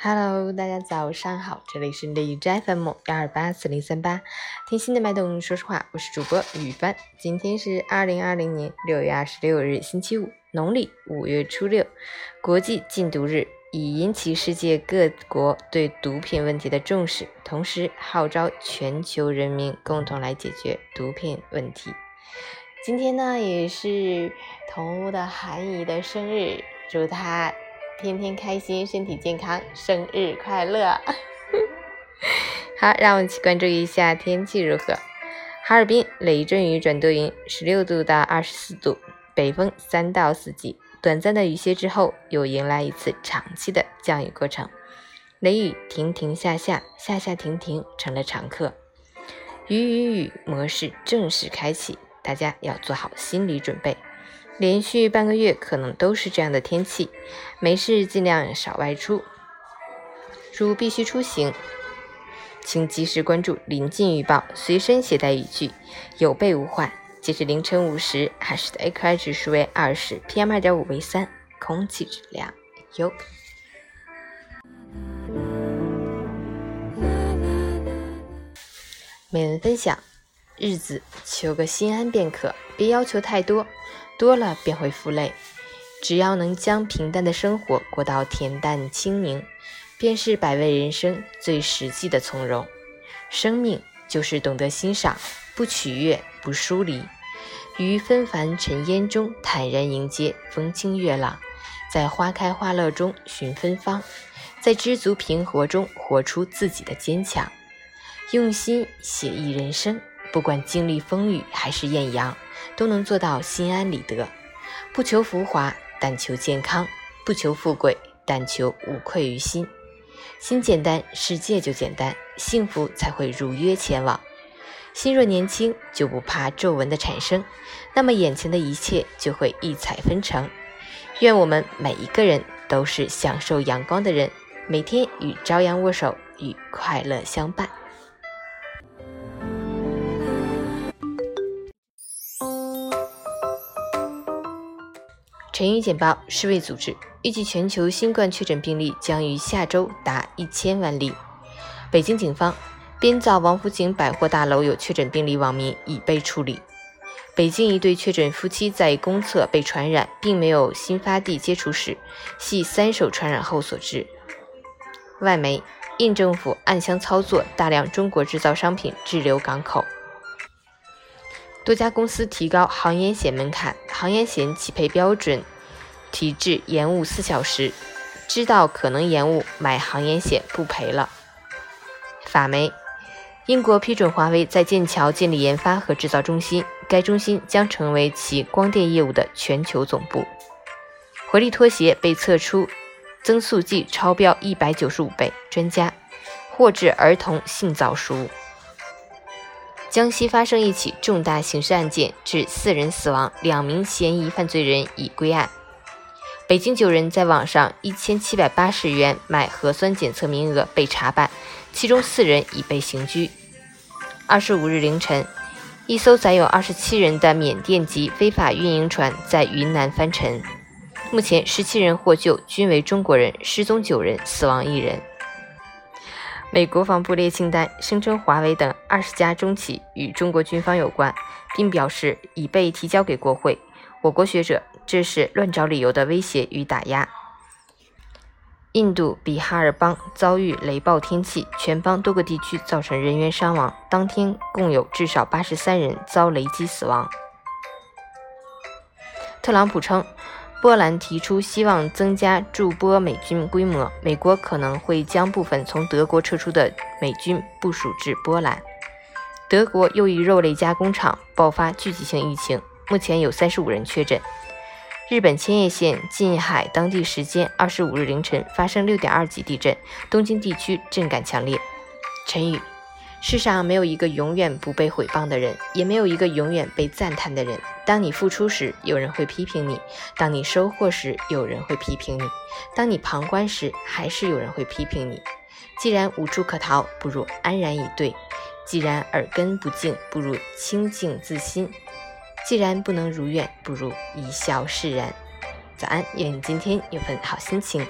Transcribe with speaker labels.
Speaker 1: Hello，大家早上好，这里是李斋 FM 幺二八四零三八，听心的脉动，说实话，我是主播雨帆。今天是二零二零年六月二十六日，星期五，农历五月初六，国际禁毒日，已引起世界各国对毒品问题的重视，同时号召全球人民共同来解决毒品问题。今天呢，也是同屋的韩姨的生日，祝她。天天开心，身体健康，生日快乐！好，让我们一起关注一下天气如何。哈尔滨雷阵雨转多云，十六度到二十四度，北风三到四级。短暂的雨歇之后，又迎来一次长期的降雨过程。雷雨停停下下，下下停停成了常客，雨雨雨模式正式开启，大家要做好心理准备。连续半个月可能都是这样的天气，没事尽量少外出。如必须出行，请及时关注临近预报，随身携带雨具，有备无患。截至凌晨五时，海市的 AQI 指数为二十，PM 二点五为三，空气质量优。每人分享：日子求个心安便可，别要求太多。多了便会负累，只要能将平淡的生活过到恬淡清宁，便是百味人生最实际的从容。生命就是懂得欣赏，不取悦，不疏离，于纷繁尘烟中坦然迎接风清月朗，在花开花落中寻芬芳，在知足平和中活出自己的坚强。用心写意人生，不管经历风雨还是艳阳。都能做到心安理得，不求浮华，但求健康；不求富贵，但求无愧于心。心简单，世界就简单，幸福才会如约前往。心若年轻，就不怕皱纹的产生，那么眼前的一切就会异彩纷呈。愿我们每一个人都是享受阳光的人，每天与朝阳握手，与快乐相伴。晨语简报：世卫组织预计全球新冠确诊病例将于下周达一千万例。北京警方编造王府井百货大楼有确诊病例网民已被处理。北京一对确诊夫妻在公厕被传染，并没有新发地接触史，系三手传染后所致。外媒：印政府暗箱操作，大量中国制造商品滞留港口。多家公司提高航烟险门槛，航烟险起赔标准提至延误四小时，知道可能延误，买航烟险不赔了。法媒：英国批准华为在剑桥建立研发和制造中心，该中心将成为其光电业务的全球总部。活力拖鞋被测出增速剂超标一百九十五倍，专家：获致儿童性早熟。江西发生一起重大刑事案件，致四人死亡，两名嫌疑犯罪人已归案。北京九人在网上一千七百八十元买核酸检测名额被查办，其中四人已被刑拘。二十五日凌晨，一艘载有二十七人的缅甸籍非法运营船在云南翻沉，目前十七人获救，均为中国人，失踪九人，死亡一人。美国防部列清单，声称华为等二十家中企与中国军方有关，并表示已被提交给国会。我国学者，这是乱找理由的威胁与打压。印度比哈尔邦遭遇雷暴天气，全邦多个地区造成人员伤亡，当天共有至少八十三人遭雷击死亡。特朗普称。波兰提出希望增加驻波美军规模，美国可能会将部分从德国撤出的美军部署至波兰。德国又一肉类加工厂爆发聚集性疫情，目前有三十五人确诊。日本千叶县近海当地时间二十五日凌晨发生六点二级地震，东京地区震感强烈。陈宇。世上没有一个永远不被毁谤的人，也没有一个永远被赞叹的人。当你付出时，有人会批评你；当你收获时，有人会批评你；当你旁观时，还是有人会批评你。既然无处可逃，不如安然以对；既然耳根不净，不如清净自心；既然不能如愿，不如一笑释然。早安，愿你今天有份好心情。